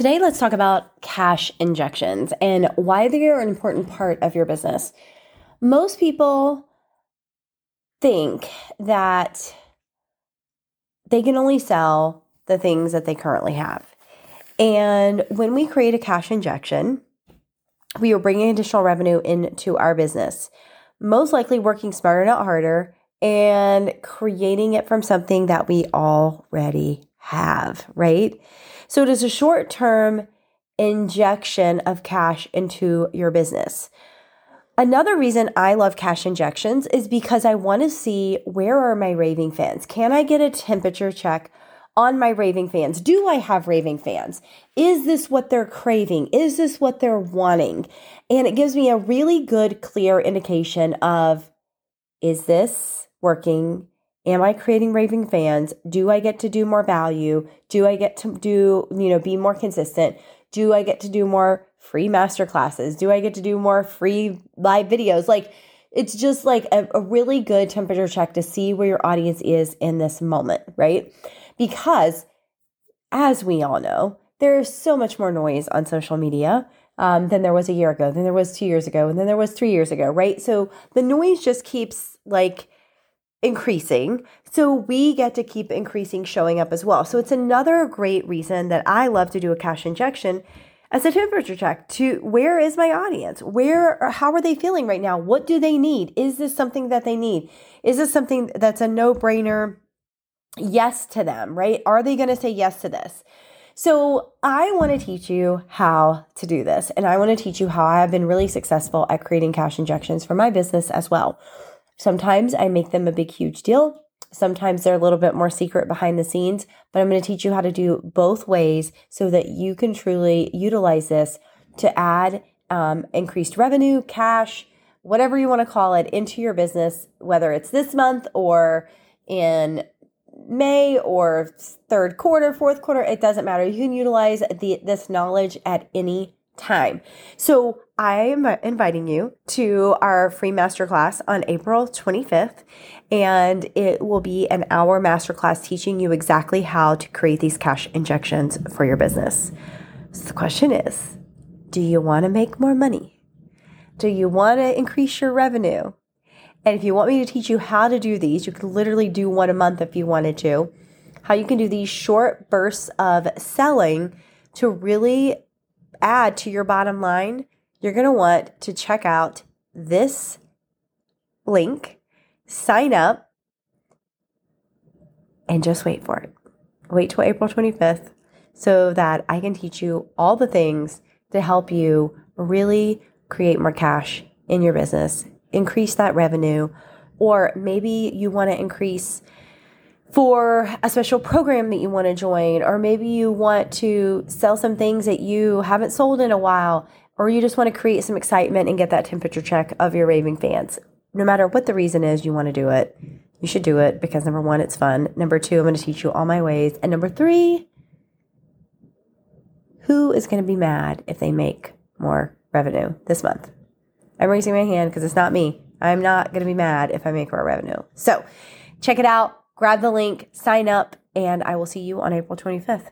today let's talk about cash injections and why they are an important part of your business. Most people think that they can only sell the things that they currently have. And when we create a cash injection, we are bringing additional revenue into our business, most likely working smarter, not harder, and creating it from something that we already have, right? So it is a short term injection of cash into your business. Another reason I love cash injections is because I want to see where are my raving fans? Can I get a temperature check on my raving fans? Do I have raving fans? Is this what they're craving? Is this what they're wanting? And it gives me a really good, clear indication of is this working? Am I creating raving fans? Do I get to do more value? Do I get to do, you know, be more consistent? Do I get to do more free master classes? Do I get to do more free live videos? Like, it's just like a, a, really good temperature check to see where your audience is in this moment, right? Because as we all know, there is so much more noise on social media um, than there was a year ago, than there was two years ago, and then there was three years ago, right? So the noise just keeps like increasing. So we get to keep increasing showing up as well. So it's another great reason that I love to do a cash injection as a temperature check to where is my audience? Where how are they feeling right now? What do they need? Is this something that they need? Is this something that's a no-brainer yes to them, right? Are they going to say yes to this? So, I want to teach you how to do this, and I want to teach you how I have been really successful at creating cash injections for my business as well. Sometimes I make them a big, huge deal. Sometimes they're a little bit more secret behind the scenes, but I'm going to teach you how to do both ways so that you can truly utilize this to add um, increased revenue, cash, whatever you want to call it, into your business, whether it's this month or in May or third quarter, fourth quarter, it doesn't matter. You can utilize the, this knowledge at any time. So I'm inviting you to our free masterclass on April 25th, and it will be an hour masterclass teaching you exactly how to create these cash injections for your business. So the question is do you want to make more money? Do you want to increase your revenue? And if you want me to teach you how to do these, you can literally do one a month if you wanted to. How you can do these short bursts of selling to really add to your bottom line, you're going to want to check out this link, sign up, and just wait for it. Wait till April 25th so that I can teach you all the things to help you really create more cash in your business, increase that revenue, or maybe you want to increase for a special program that you want to join, or maybe you want to sell some things that you haven't sold in a while, or you just want to create some excitement and get that temperature check of your raving fans. No matter what the reason is you want to do it, you should do it because number one, it's fun. Number two, I'm going to teach you all my ways. And number three, who is going to be mad if they make more revenue this month? I'm raising my hand because it's not me. I'm not going to be mad if I make more revenue. So check it out grab the link, sign up, and I will see you on April 25th.